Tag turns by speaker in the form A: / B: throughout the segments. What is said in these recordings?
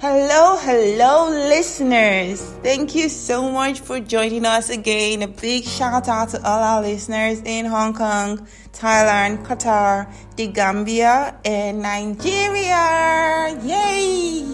A: Hello, hello, listeners. Thank you so much for joining us again. A big shout out to all our listeners in Hong Kong, Thailand, Qatar, the Gambia, and Nigeria. Yay!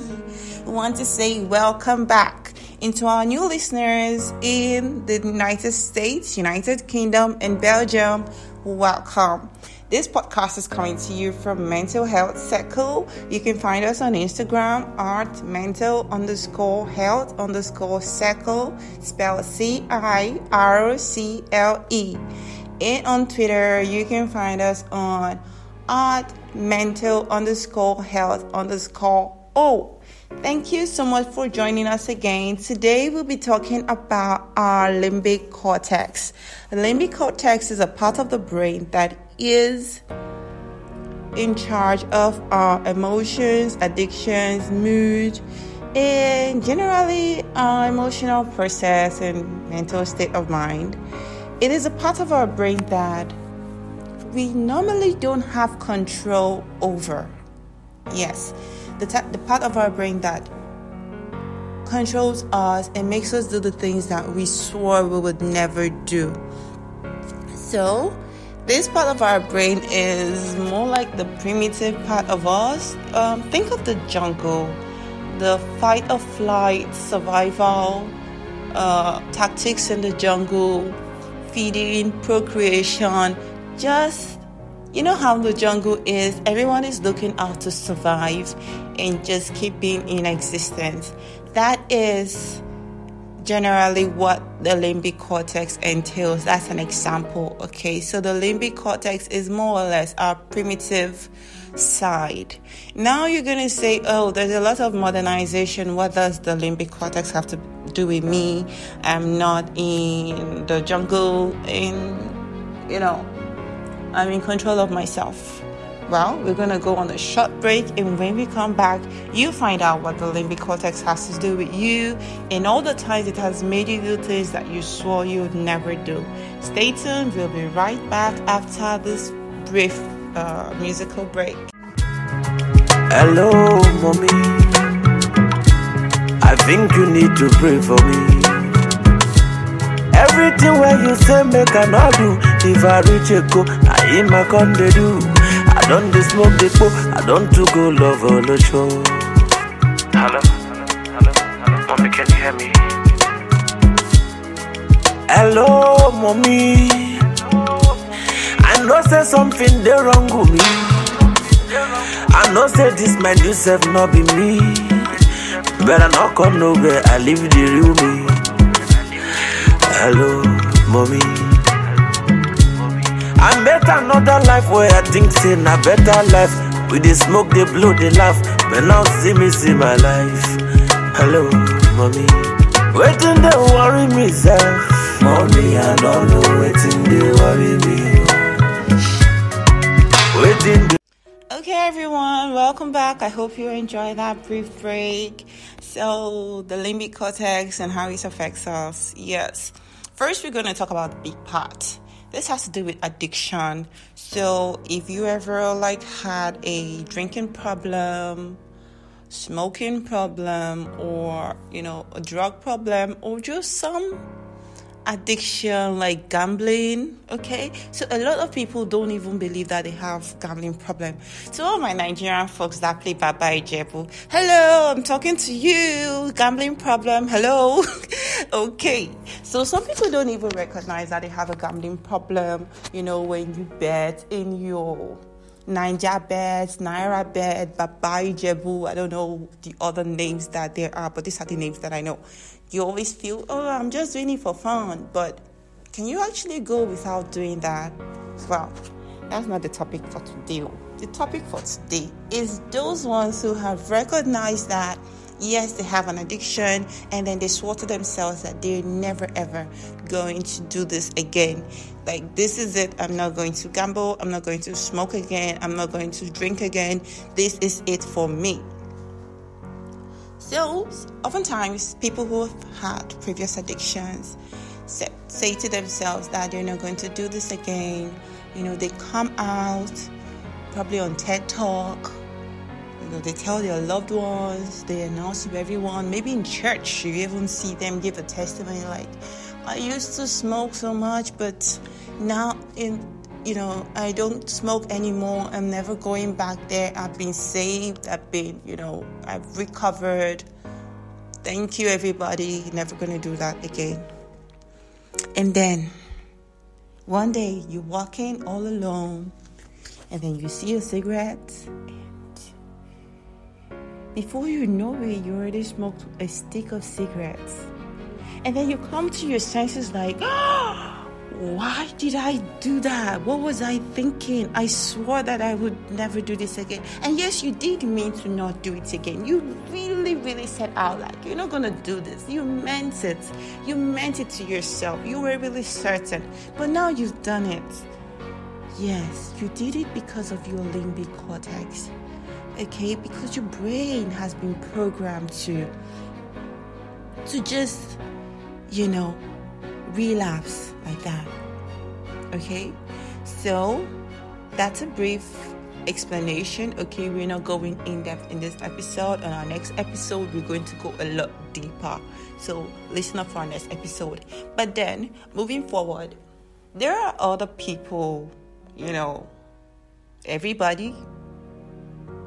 A: We want to say welcome back into our new listeners in the United States, United Kingdom, and Belgium. Welcome. This podcast is coming to you from Mental Health Circle. You can find us on Instagram at mental underscore health underscore circle, spell C I R C L E. And on Twitter, you can find us on at mental underscore health underscore O. Thank you so much for joining us again. Today we'll be talking about our limbic cortex. The limbic cortex is a part of the brain that is in charge of our emotions, addictions, mood, and generally our emotional process and mental state of mind. It is a part of our brain that we normally don't have control over. Yes, the, the part of our brain that controls us and makes us do the things that we swore we would never do. So, this part of our brain is more like the primitive part of us. Um, think of the jungle, the fight or flight, survival, uh, tactics in the jungle, feeding, procreation. Just, you know how the jungle is. Everyone is looking out to survive and just keeping in existence. That is generally what the limbic cortex entails. That's an example, okay? So the limbic cortex is more or less our primitive side. Now you're going to say, oh, there's a lot of modernization. What does the limbic cortex have to do with me? I'm not in the jungle, in, you know, I'm in control of myself. Well, we're going to go on a short break, and when we come back, you find out what the limbic cortex has to do with you and all the times it has made you do things that you swore you would never do. Stay tuned, we'll be right back after this brief uh, musical break.
B: Hello, mommy. I think you need to pray for me. Everything where you say make I not do. If I reach a go, I am a con they do. I don't dey smoke the po, I don't to go love all the show.
C: Hello? Hello? Hello? Mommy, can you hear me?
B: Hello, mommy. I know say something they wrong with me. I know say this my new self not be me. But I not come nowhere, I live the real me. Hello, mommy. I met another life where I think say na better life. We dey smoke, they blow, they laugh. But now see me, see my life. Hello, mommy. Waiting they worry me, self. Mommy, I don't know waiting they worry me. Waiting they
A: Okay, everyone, welcome back. I hope you enjoyed that brief break. So, the limbic cortex and how it affects us. Yes. First, we're going to talk about the big part. This has to do with addiction. So, if you ever like had a drinking problem, smoking problem, or you know, a drug problem, or just some addiction like gambling okay? So a lot of people don't even believe that they have gambling problem. So all my nigerian folks that play baba ijebu hello i'm talking to you. Gambling problem hello. Okay. So some people don't even recognize that they have a gambling problem you know when you bet in your Ninja bet, Naira bet, Baba Ijebu, I don't know the other names that there are, but these are the names that I know you always feel, oh, I'm just doing it for fun. But can you actually go without doing that? Well, that's not the topic for today. The topic for today is those ones who have recognized that yes, they have an addiction, and then they swore to themselves that they're never ever going to do this again. Like, this is it. I'm not going to gamble. I'm not going to smoke again. I'm not going to drink again. This is it for me. So, oftentimes, people who have had previous addictions say, say to themselves that they're not going to do this again. You know, they come out probably on TED Talk, You know, they tell their loved ones, they announce to everyone. Maybe in church, you even see them give a testimony like, "I used to smoke so much, but now in you know, I don't smoke anymore. I'm never going back there. I've been saved. I've been, you know, I've recovered. Thank you, everybody. Never gonna do that again. And then one day you're walking all alone, and then you see a cigarette, and before you know it, you already smoked a stick of cigarettes. And then you come to your senses like, oh, why did I do that? What was I thinking? I swore that I would never do this again. And yes, you did mean to not do it again. You really, really said out like, you're not gonna do this. You meant it. You meant it to yourself. You were really certain. But now you've done it. Yes, you did it because of your limbic cortex. Okay, because your brain has been programmed to to just, you know, relapse like that. Okay, so that's a brief explanation. Okay, we're not going in depth in this episode. On our next episode, we're going to go a lot deeper. So listen up for our next episode. But then moving forward, there are other people, you know, everybody,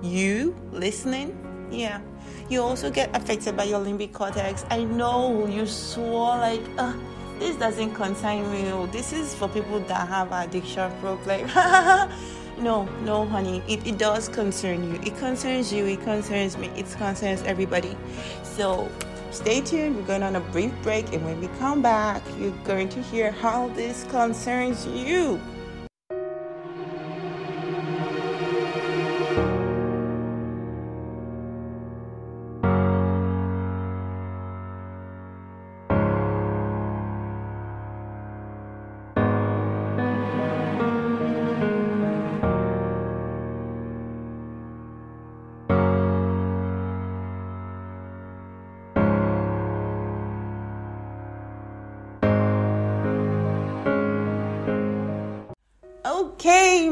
A: you listening, yeah. You also get affected by your limbic cortex. I know you swore like, uh, this doesn't concern me. This is for people that have addiction problem. no, no, honey. It, it does concern you. It concerns you. It concerns me. It concerns everybody. So stay tuned. We're going on a brief break, and when we come back, you're going to hear how this concerns you.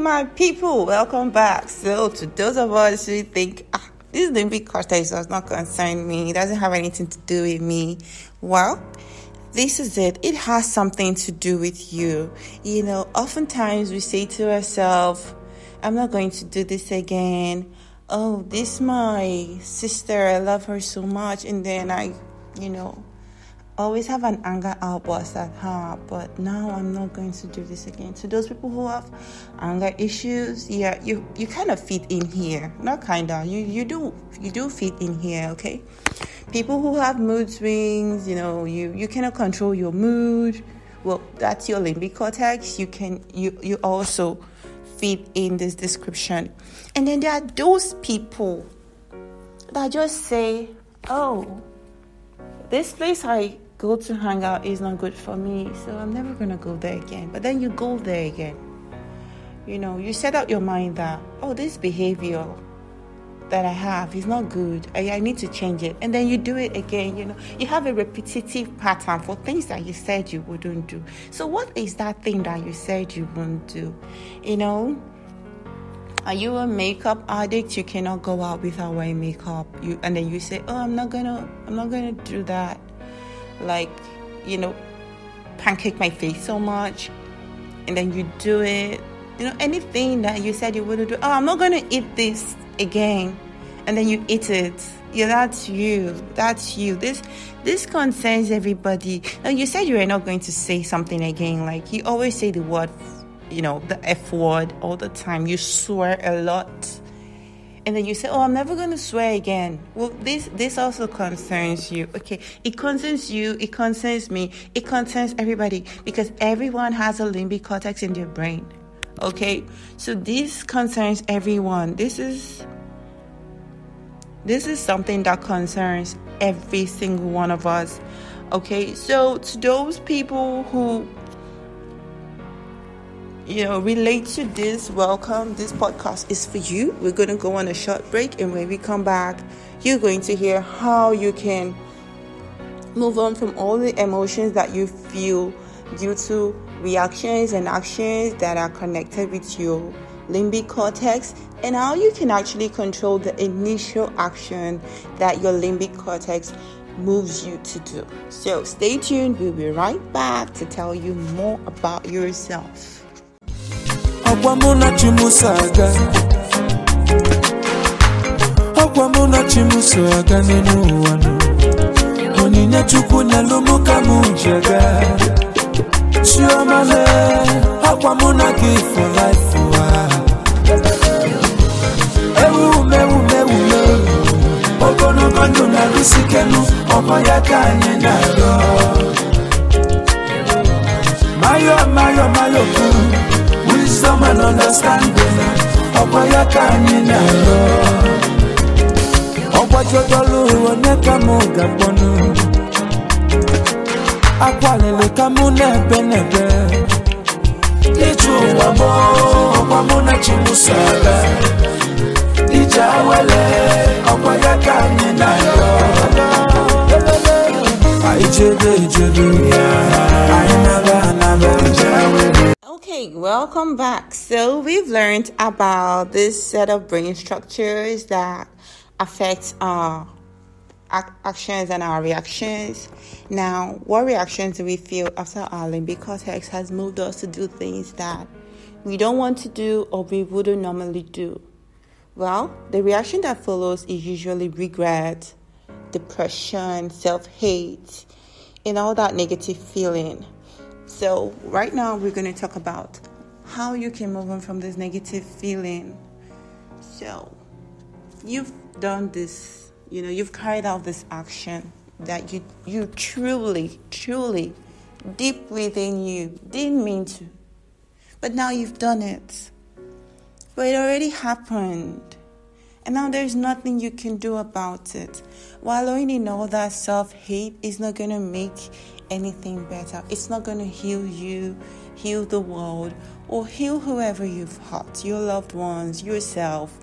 A: My people, welcome back. So, to those of us who think, ah, this limbic cortex does not concern me, it doesn't have anything to do with me, well, this is it. It has something to do with you. You know, oftentimes we say to ourselves, I'm not going to do this again. Oh, this my sister, I love her so much. And then I, you know, always have an anger outburst at her, but now I'm not going to do this again. To those people who have anger issues, yeah, you you kind of fit in here. Not kinda, you you do you do fit in here, okay? People who have mood swings, you know, you you cannot control your mood. Well, that's your limbic cortex. You can you you also fit in this description. And then there are those people that just say, "Oh, this place I go to hang out is not good for me, so I'm never gonna go there again. But then you go there again. You know, you set out your mind that, oh, this behavior that I have is not good. I, I need to change it. And then you do it again. You know, you have a repetitive pattern for things that you said you wouldn't do. So, what is that thing that you said you wouldn't do? You know, are you a makeup addict? You cannot go out without wearing makeup. You and then you say, "Oh, I'm not gonna, I'm not gonna do that." Like, you know, pancake my face so much, and then you do it. You know, anything that you said you wouldn't do. Oh, I'm not gonna eat this again, and then you eat it. Yeah, that's you. That's you. This this concerns everybody. Now you said you were not going to say something again. Like you always say the word, you know, the F word all the time. You swear a lot and then you say, "Oh, I'm never going to swear again." Well, this this also concerns you. Okay, it concerns you. It concerns me. It concerns everybody because everyone has a limbic cortex in their brain. Okay, so this concerns everyone. This is this is something that concerns every single one of us. Okay, so to those people who you know, relate to this, welcome. This podcast is for you. We're going to go on a short break, and when we come back, you're going to hear how you can move on from all the emotions that you feel due to reactions and actions that are connected with your limbic cortex and how you can actually control the initial action that your limbic cortex moves you to do. So stay tuned, we'll be right back to tell you more about yourself.
D: Ọkwa mụ na chi m so aga. Ọkwa mụ na chi m so aga n'elu ụwa onyinye chukwu nyelụ mụ ka mụ ji aga chiomale ọkwa mụ na gị for life ụwa ewumewumewume ogologo ndụ na-arụsikenu ọkwa ya ka anyị na-arịọ mayo mayo mayo kwuru and understanding ọkwa ya ka anyị na-arịọ ọgbajodolu onye ka mụ ga-akpọnụ akwalili ka mụ na-ebe n'ebe ije ụwa mụ ọkwa mụ na chimuso aga ije awele ọkwa ya ka anyị na-arịọ anyị jebe ejebe anyị naba
A: Okay, welcome back. So, we've learned about this set of brain structures that affect our ac- actions and our reactions. Now, what reactions do we feel after our limbic cortex has moved us to do things that we don't want to do or we wouldn't normally do? Well, the reaction that follows is usually regret, depression, self hate, and all that negative feeling. So, right now, we're going to talk about how you can move on from this negative feeling. So, you've done this, you know, you've carried out this action that you, you truly, truly, deep within you didn't mean to. But now you've done it. But it already happened. And now there's nothing you can do about it. While only know that self hate is not going to make anything better, it's not going to heal you, heal the world, or heal whoever you've hurt, your loved ones, yourself.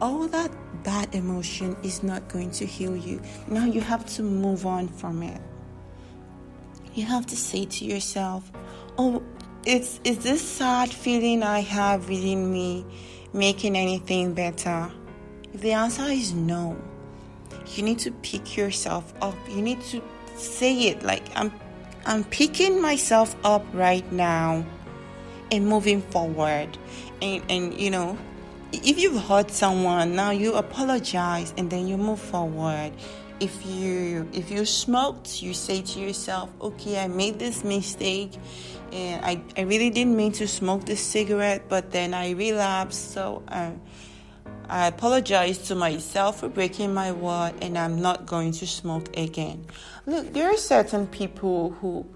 A: All that bad emotion is not going to heal you. Now you have to move on from it. You have to say to yourself, Oh, it's is this sad feeling I have within me making anything better? If the answer is no, you need to pick yourself up. You need to say it like I'm I'm picking myself up right now and moving forward. And and you know, if you've hurt someone, now you apologize and then you move forward. If you if you smoked, you say to yourself, "Okay, I made this mistake and I, I really didn't mean to smoke this cigarette, but then I relapsed, so I I apologize to myself for breaking my word and I'm not going to smoke again. Look, there are certain people who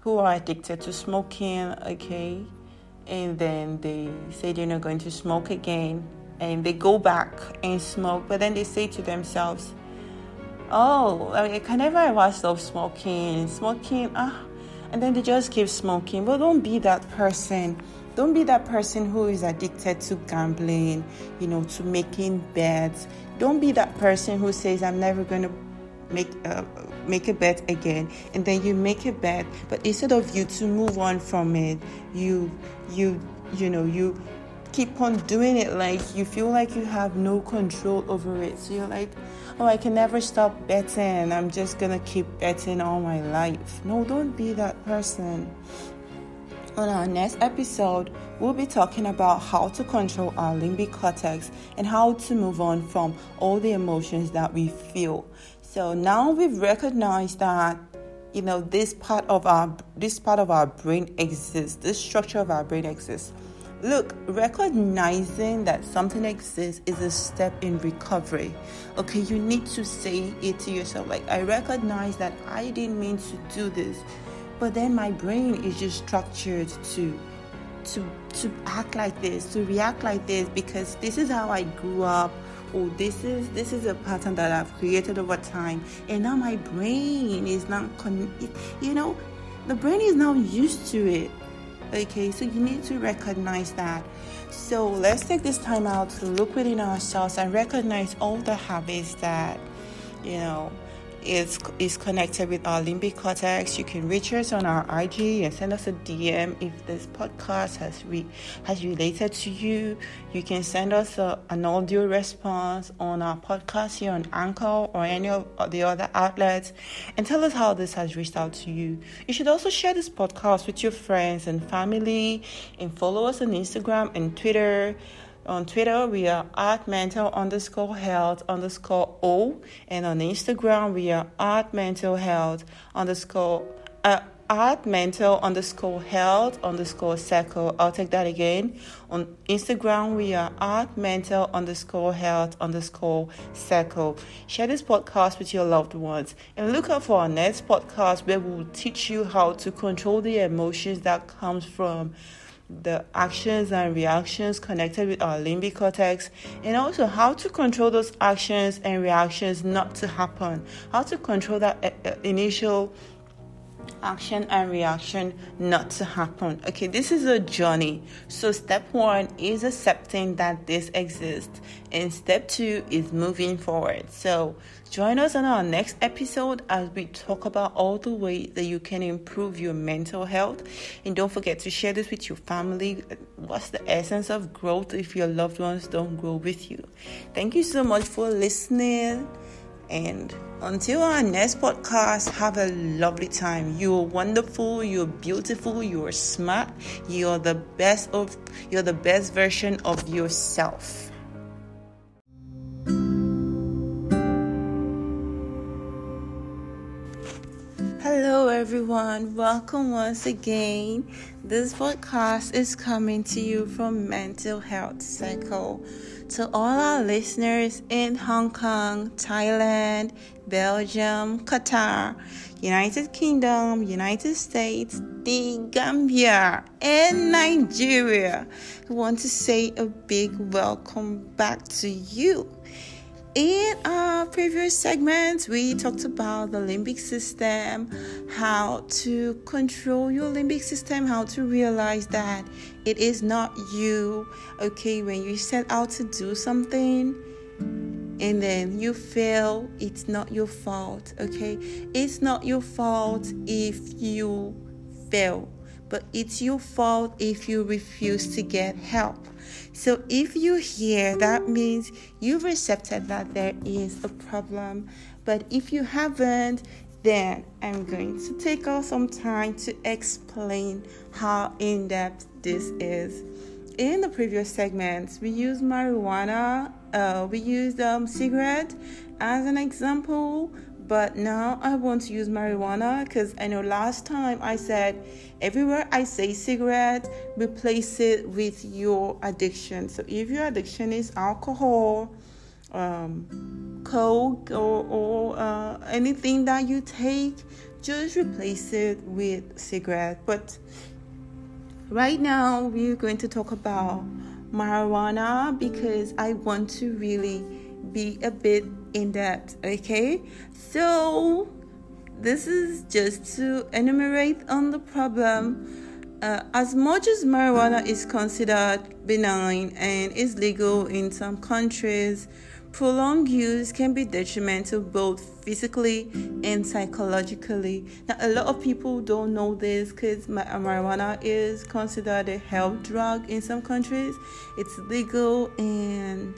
A: who are addicted to smoking, okay? And then they say they're not going to smoke again and they go back and smoke, but then they say to themselves, Oh, I can never ever stop smoking, smoking, ah, and then they just keep smoking. But don't be that person. Don't be that person who is addicted to gambling, you know, to making bets. Don't be that person who says, I'm never going to make uh, make a bet again. And then you make a bet but instead of you to move on from it you you you know you keep on doing it. Like you feel like you have no control over it. So you're like oh i can never stop betting. I'm just gonna keep betting all my life. No don't be that person on our next episode, we'll be talking about how to control our limbic cortex and how to move on from all the emotions that we feel. So now we've recognized that you know this part of our this part of our brain exists, this structure of our brain exists. Look, recognizing that something exists is a step in recovery. Okay, you need to say it to yourself like I recognize that I didn't mean to do this but then my brain is just structured to to to act like this to react like this because this is how i grew up or this is this is a pattern that i've created over time. And now my brain is not con- you know the brain is now used to it. Okay so you need to recognize that. So let's take this time out to look within ourselves and recognize all the habits that you know is is connected with our limbic cortex. You can reach us on our IG and send us a DM if this podcast has re- has related to you. You can send us a, an audio response on our podcast here on Anchor or any of the other outlets and tell us how this has reached out to you. You should also share this podcast with your friends and family and follow us on Instagram and Twitter. On Twitter, we are at mental underscore health underscore O. And on Instagram, we are at mental health underscore uh, at mental underscore health underscore circle. I'll take that again. On Instagram, we are at mental underscore health underscore circle. Share this podcast with your loved ones and look out for our next podcast where we'll teach you how to control the emotions that comes from the actions and reactions connected with our limbic cortex, and also how to control those actions and reactions not to happen, how to control that uh, uh, initial action and reaction not to happen. Okay, this is a journey. So, step one is accepting that this exists, and step two is moving forward. So, join us on our next episode as we talk about all the ways that you can improve your mental health. And don't forget to share this with your family. What's the essence of growth if your loved ones don't grow with you? Thank you so much for listening. And until our next podcast, have a lovely time. You're wonderful, you're beautiful, you're smart, you're the best of you're the best version of yourself. Hello everyone, welcome once again. This podcast is coming to you from Mental Health Circle to all our listeners in Hong Kong, Thailand, Belgium, Qatar, United Kingdom, United States, the Gambia, and Nigeria. I want to say a big welcome back to you. In our previous segments, we talked about the limbic system, how to control your limbic system, how to realize that it is not you. Okay, when you set out to do something and then you fail, it's not your fault. Okay, it's not your fault if you fail, but it's your fault if you refuse to get help. So if you hear, that means you've accepted that there is a problem. But if you haven't, then I'm going to take out some time to explain how in depth this is. In the previous segments, we used marijuana, uh, we used um, cigarette as an example, but now I want to use marijuana because I know last time I said everywhere I say cigarette, replace it with your addiction. So if your addiction is alcohol, um, coke, or, or uh, anything that you take, just replace it with cigarette. But right now we're going to talk about marijuana because I want to really be a bit in depth, okay? So, this is just to enumerate on the problem. Uh, as much as marijuana is considered benign and is legal in some countries, prolonged use can be detrimental both physically and psychologically. Now, a lot of people don't know this because marijuana is considered a health drug in some countries. It's legal and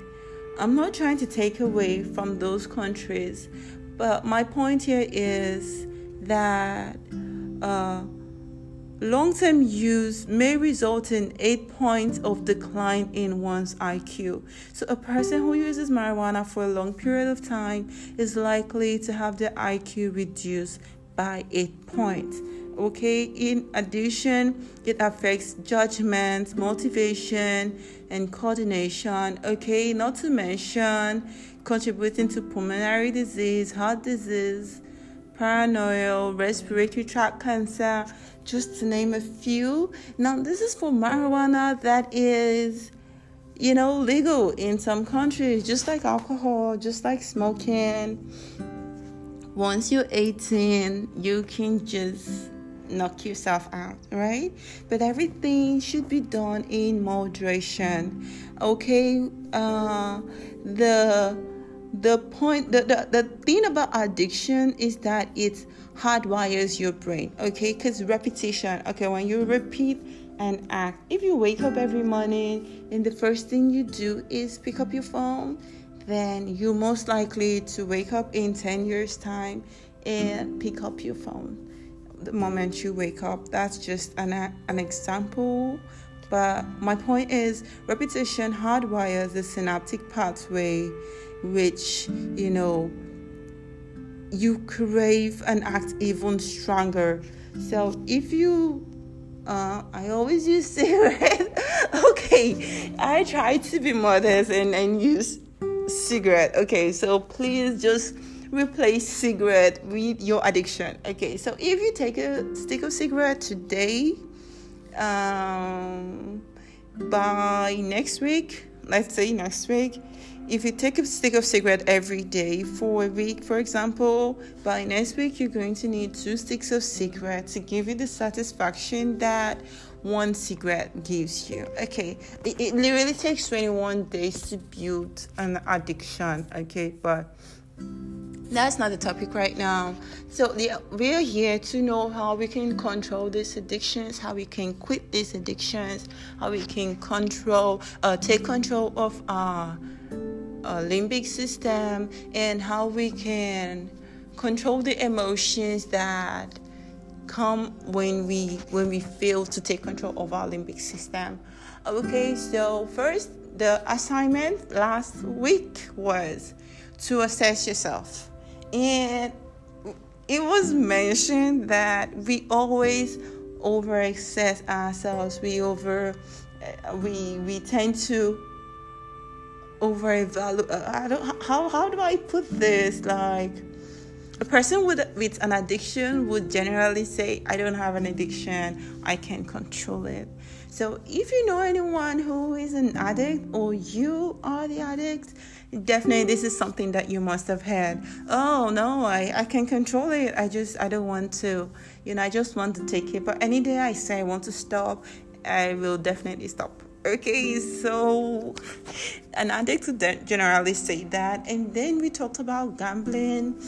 A: I'm not trying to take away from those countries, but my point here is that uh, long term use may result in eight points of decline in one's IQ. So, a person who uses marijuana for a long period of time is likely to have their IQ reduced by eight points okay? In addition it affects judgment motivation and coordination okay? Not to mention contributing to pulmonary disease heart disease paranoia respiratory tract cancer just to name a few. Now this is for marijuana that is you know legal in some countries just like alcohol just like smoking. Once you're 18 you can just knock yourself out, right? But everything should be done in moderation. Okay, uh, the the point the, the, the thing about addiction is that it hardwires your brain okay because repetition okay when you repeat and act if you wake up every morning and the first thing you do is pick up your phone then you're most likely to wake up in 10 years time and pick up your phone the moment you wake up that's just an, an example but my point is repetition hardwires the synaptic pathway which, you know, you crave and act even stronger. So if you, uh, I always use cigarette. okay, I try to be modest and, and use cigarette. Okay, so please just replace cigarette with your addiction. Okay, so if you take a stick of cigarette today, um, by next week, let's say next week, if you take a stick of cigarette every day for a week, for example, by next week you're going to need two sticks of cigarette to give you the satisfaction that one cigarette gives you. Okay, it, it literally takes 21 days to build an addiction. Okay, but that's not the topic right now. So we're here to know how we can control these addictions, how we can quit these addictions, how we can control, uh, take control of our uh, limbic system and how we can control the emotions that come when we when we fail to take control of our limbic system okay so first the assignment last week was to assess yourself and it was mentioned that we always over assess ourselves we over we we tend to over evaluate. Uh, I don't. How how do I put this? Like a person with with an addiction would generally say, "I don't have an addiction. I can control it." So if you know anyone who is an addict or you are the addict, definitely this is something that you must have had. Oh no, I, I can control it. I just I don't want to. You know, I just want to take it. But any day I say I want to stop, I will definitely stop. Okay, so an addict would generally say that. And then we talked about gambling,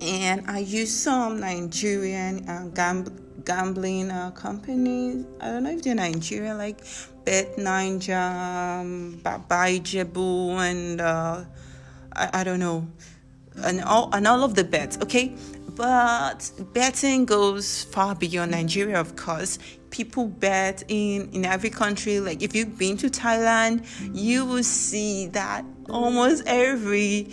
A: and I used some Nigerian uh, gam- gambling uh, companies. I don't know if they're Nigerian, like Bet9ja, um, Baijebu, and uh, I, I don't know, and all and all of the bets. Okay, but betting goes far beyond Nigeria, of course. People bet in in every country. Like if you've been to thailand you will see that almost every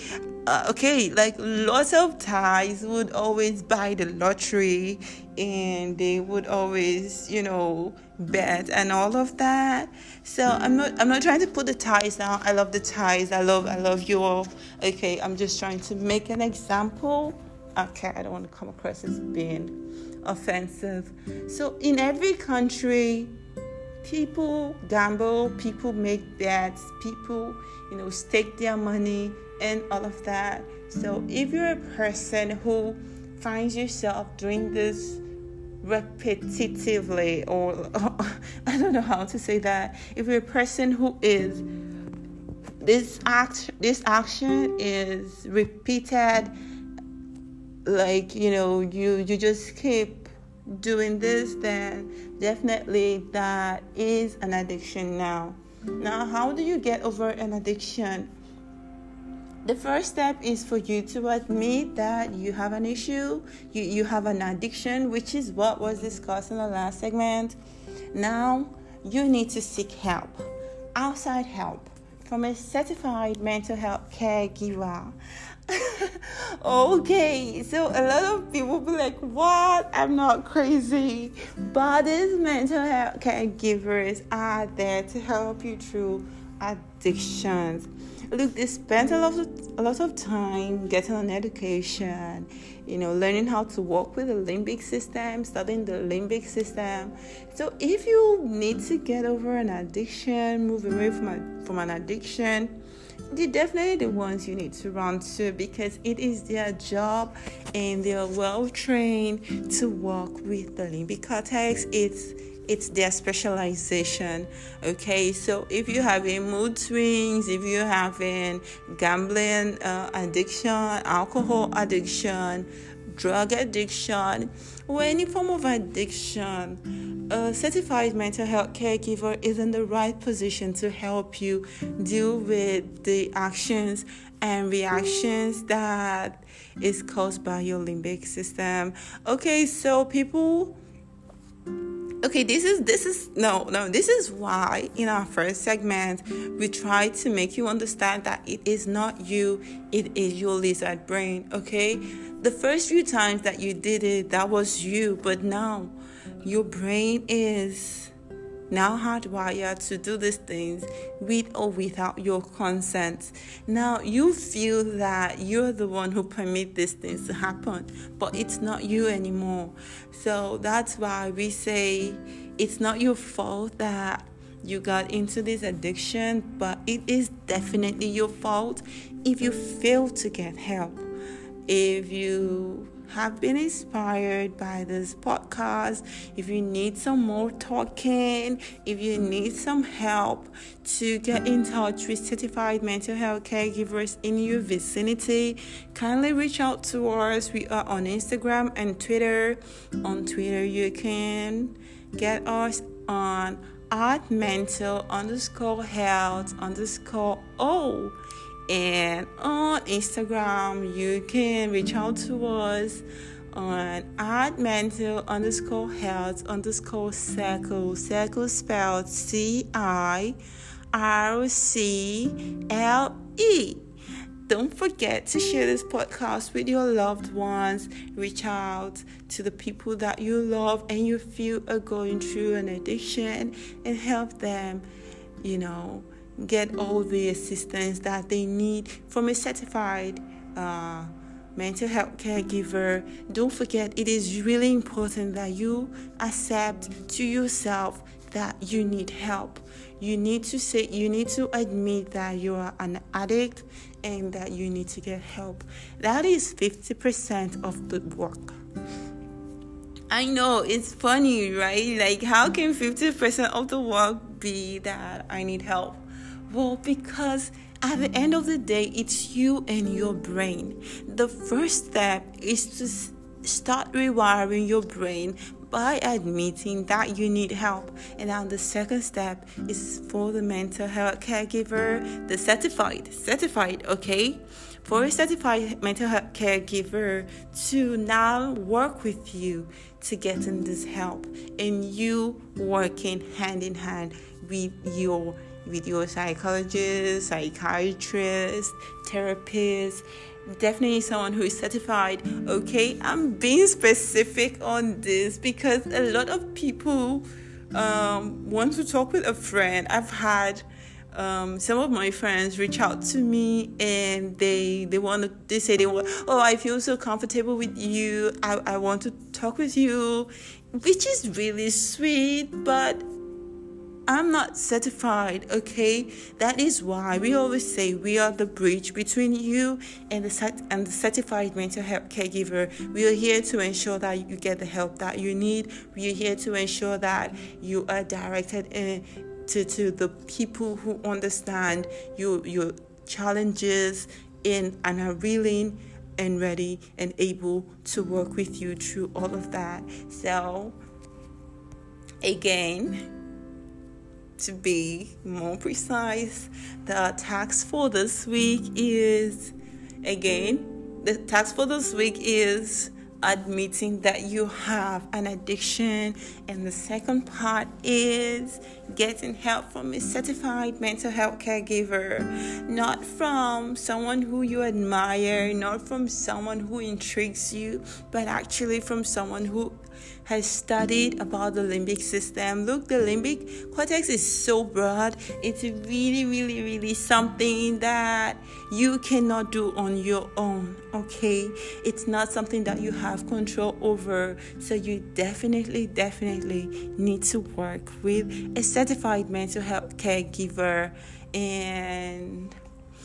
A: uh, okay like lots of thais would always buy the lottery and they would always you know bet and all of that. So i'm not i'm not trying to put the thais down. I love the thais i love i love you all. Okay i'm just trying to make an example. Okay i don't want to come across as being offensive. So, in every country, people gamble, people make bets, people, you know, stake their money and all of that. So, if you're a person who finds yourself doing this repetitively, or, or I don't know how to say that, if you're a person who is this act this action is repeated like you know you you just keep doing this then definitely that is an addiction now. Now how do you get over an addiction? The first step is for you to admit that you have an issue you, you have an addiction which is what was discussed in the last segment. Now you need to seek help outside help from a certified mental health caregiver okay, so a lot of people be like, What? I'm not crazy. But these mental health caregivers are there to help you through addictions. Look, they spent a lot of a lot of time getting an education, you know, learning how to work with the limbic system, studying the limbic system. So if you need to get over an addiction, move away from a, from an addiction, they're definitely the ones you need to run to because it is their job and they're well trained to work with the limbic cortex. It's it's their specialization. Okay, so if you have a mood swings, if you have a gambling uh, addiction, alcohol addiction, drug addiction, or any form of addiction, a certified mental health caregiver is in the right position to help you deal with the actions and reactions that is caused by your limbic system. Okay, so people okay this is this is no no this is why in our first segment we try to make you understand that it is not you it is your lizard brain okay? The first few times that you did it that was you but now your brain is now hardwired to do these things with or without your consent. Now you feel that you're the one who permit these things to happen, but it's not you anymore. So that's why we say it's not your fault that you got into this addiction, but it is definitely your fault if you fail to get help. If you have been inspired by this podcast, if you need some more talking, if you need some help to get in touch with certified mental health caregivers in your vicinity, kindly reach out to us. We are on Instagram and Twitter. On Twitter, you can get us on at mental underscore health underscore oh and on Instagram, you can reach out to us on at mental underscore health underscore circle. Circle spelled C I R C L E. Don't forget to share this podcast with your loved ones. Reach out to the people that you love and you feel are going through an addiction and help them, you know, get all the assistance that they need from a certified uh, mental health caregiver. Don't forget, it is really important that you accept to yourself that you need help. You need to say, you need to admit that you are an addict and that you need to get help. That is 50% of the work. I know it's funny, right? Like, how can 50% of the work be that I need help? Well, because at the end of the day, it's you and your brain. The first step is to start rewiring your brain by admitting that you need help. And now the second step is for the mental health caregiver, the certified, certified, okay? For a certified mental health caregiver to now work with you to get in this help and you working hand in hand with your with your psychologist, psychiatrist, therapist, definitely someone who is certified. Okay, I'm being specific on this because a lot of people um, want to talk with a friend. I've had um, some of my friends reach out to me and they they want to they say they want oh I feel so comfortable with you I, I want to talk with you which is really sweet but I'm not certified, okay? That is why we always say we are the bridge between you and the cert- and the certified mental health caregiver. We are here to ensure that you get the help that you need. We are here to ensure that you are directed in, to, to the people who understand your your challenges in and are willing and ready and able to work with you through all of that. So again to be more precise, the tax for this week is again, the tax for this week is admitting that you have an addiction, and the second part is getting help from a certified mental health caregiver, not from someone who you admire, not from someone who intrigues you, but actually from someone who has studied about the limbic system. Look, the limbic cortex is so broad. It's really, really, really something that you cannot do on your own. Okay, it's not something that you have control over. So you definitely, definitely need to work with a certified mental health caregiver and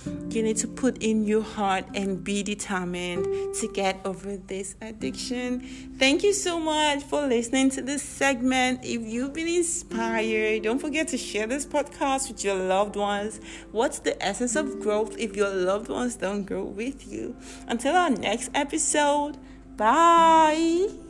A: You need to put in your heart and be determined to get over this addiction. Thank you so much for listening to this segment. If you've been inspired, don't forget to share this podcast with your loved ones. What's the essence of growth if your loved ones don't grow with you? Until our next episode, bye.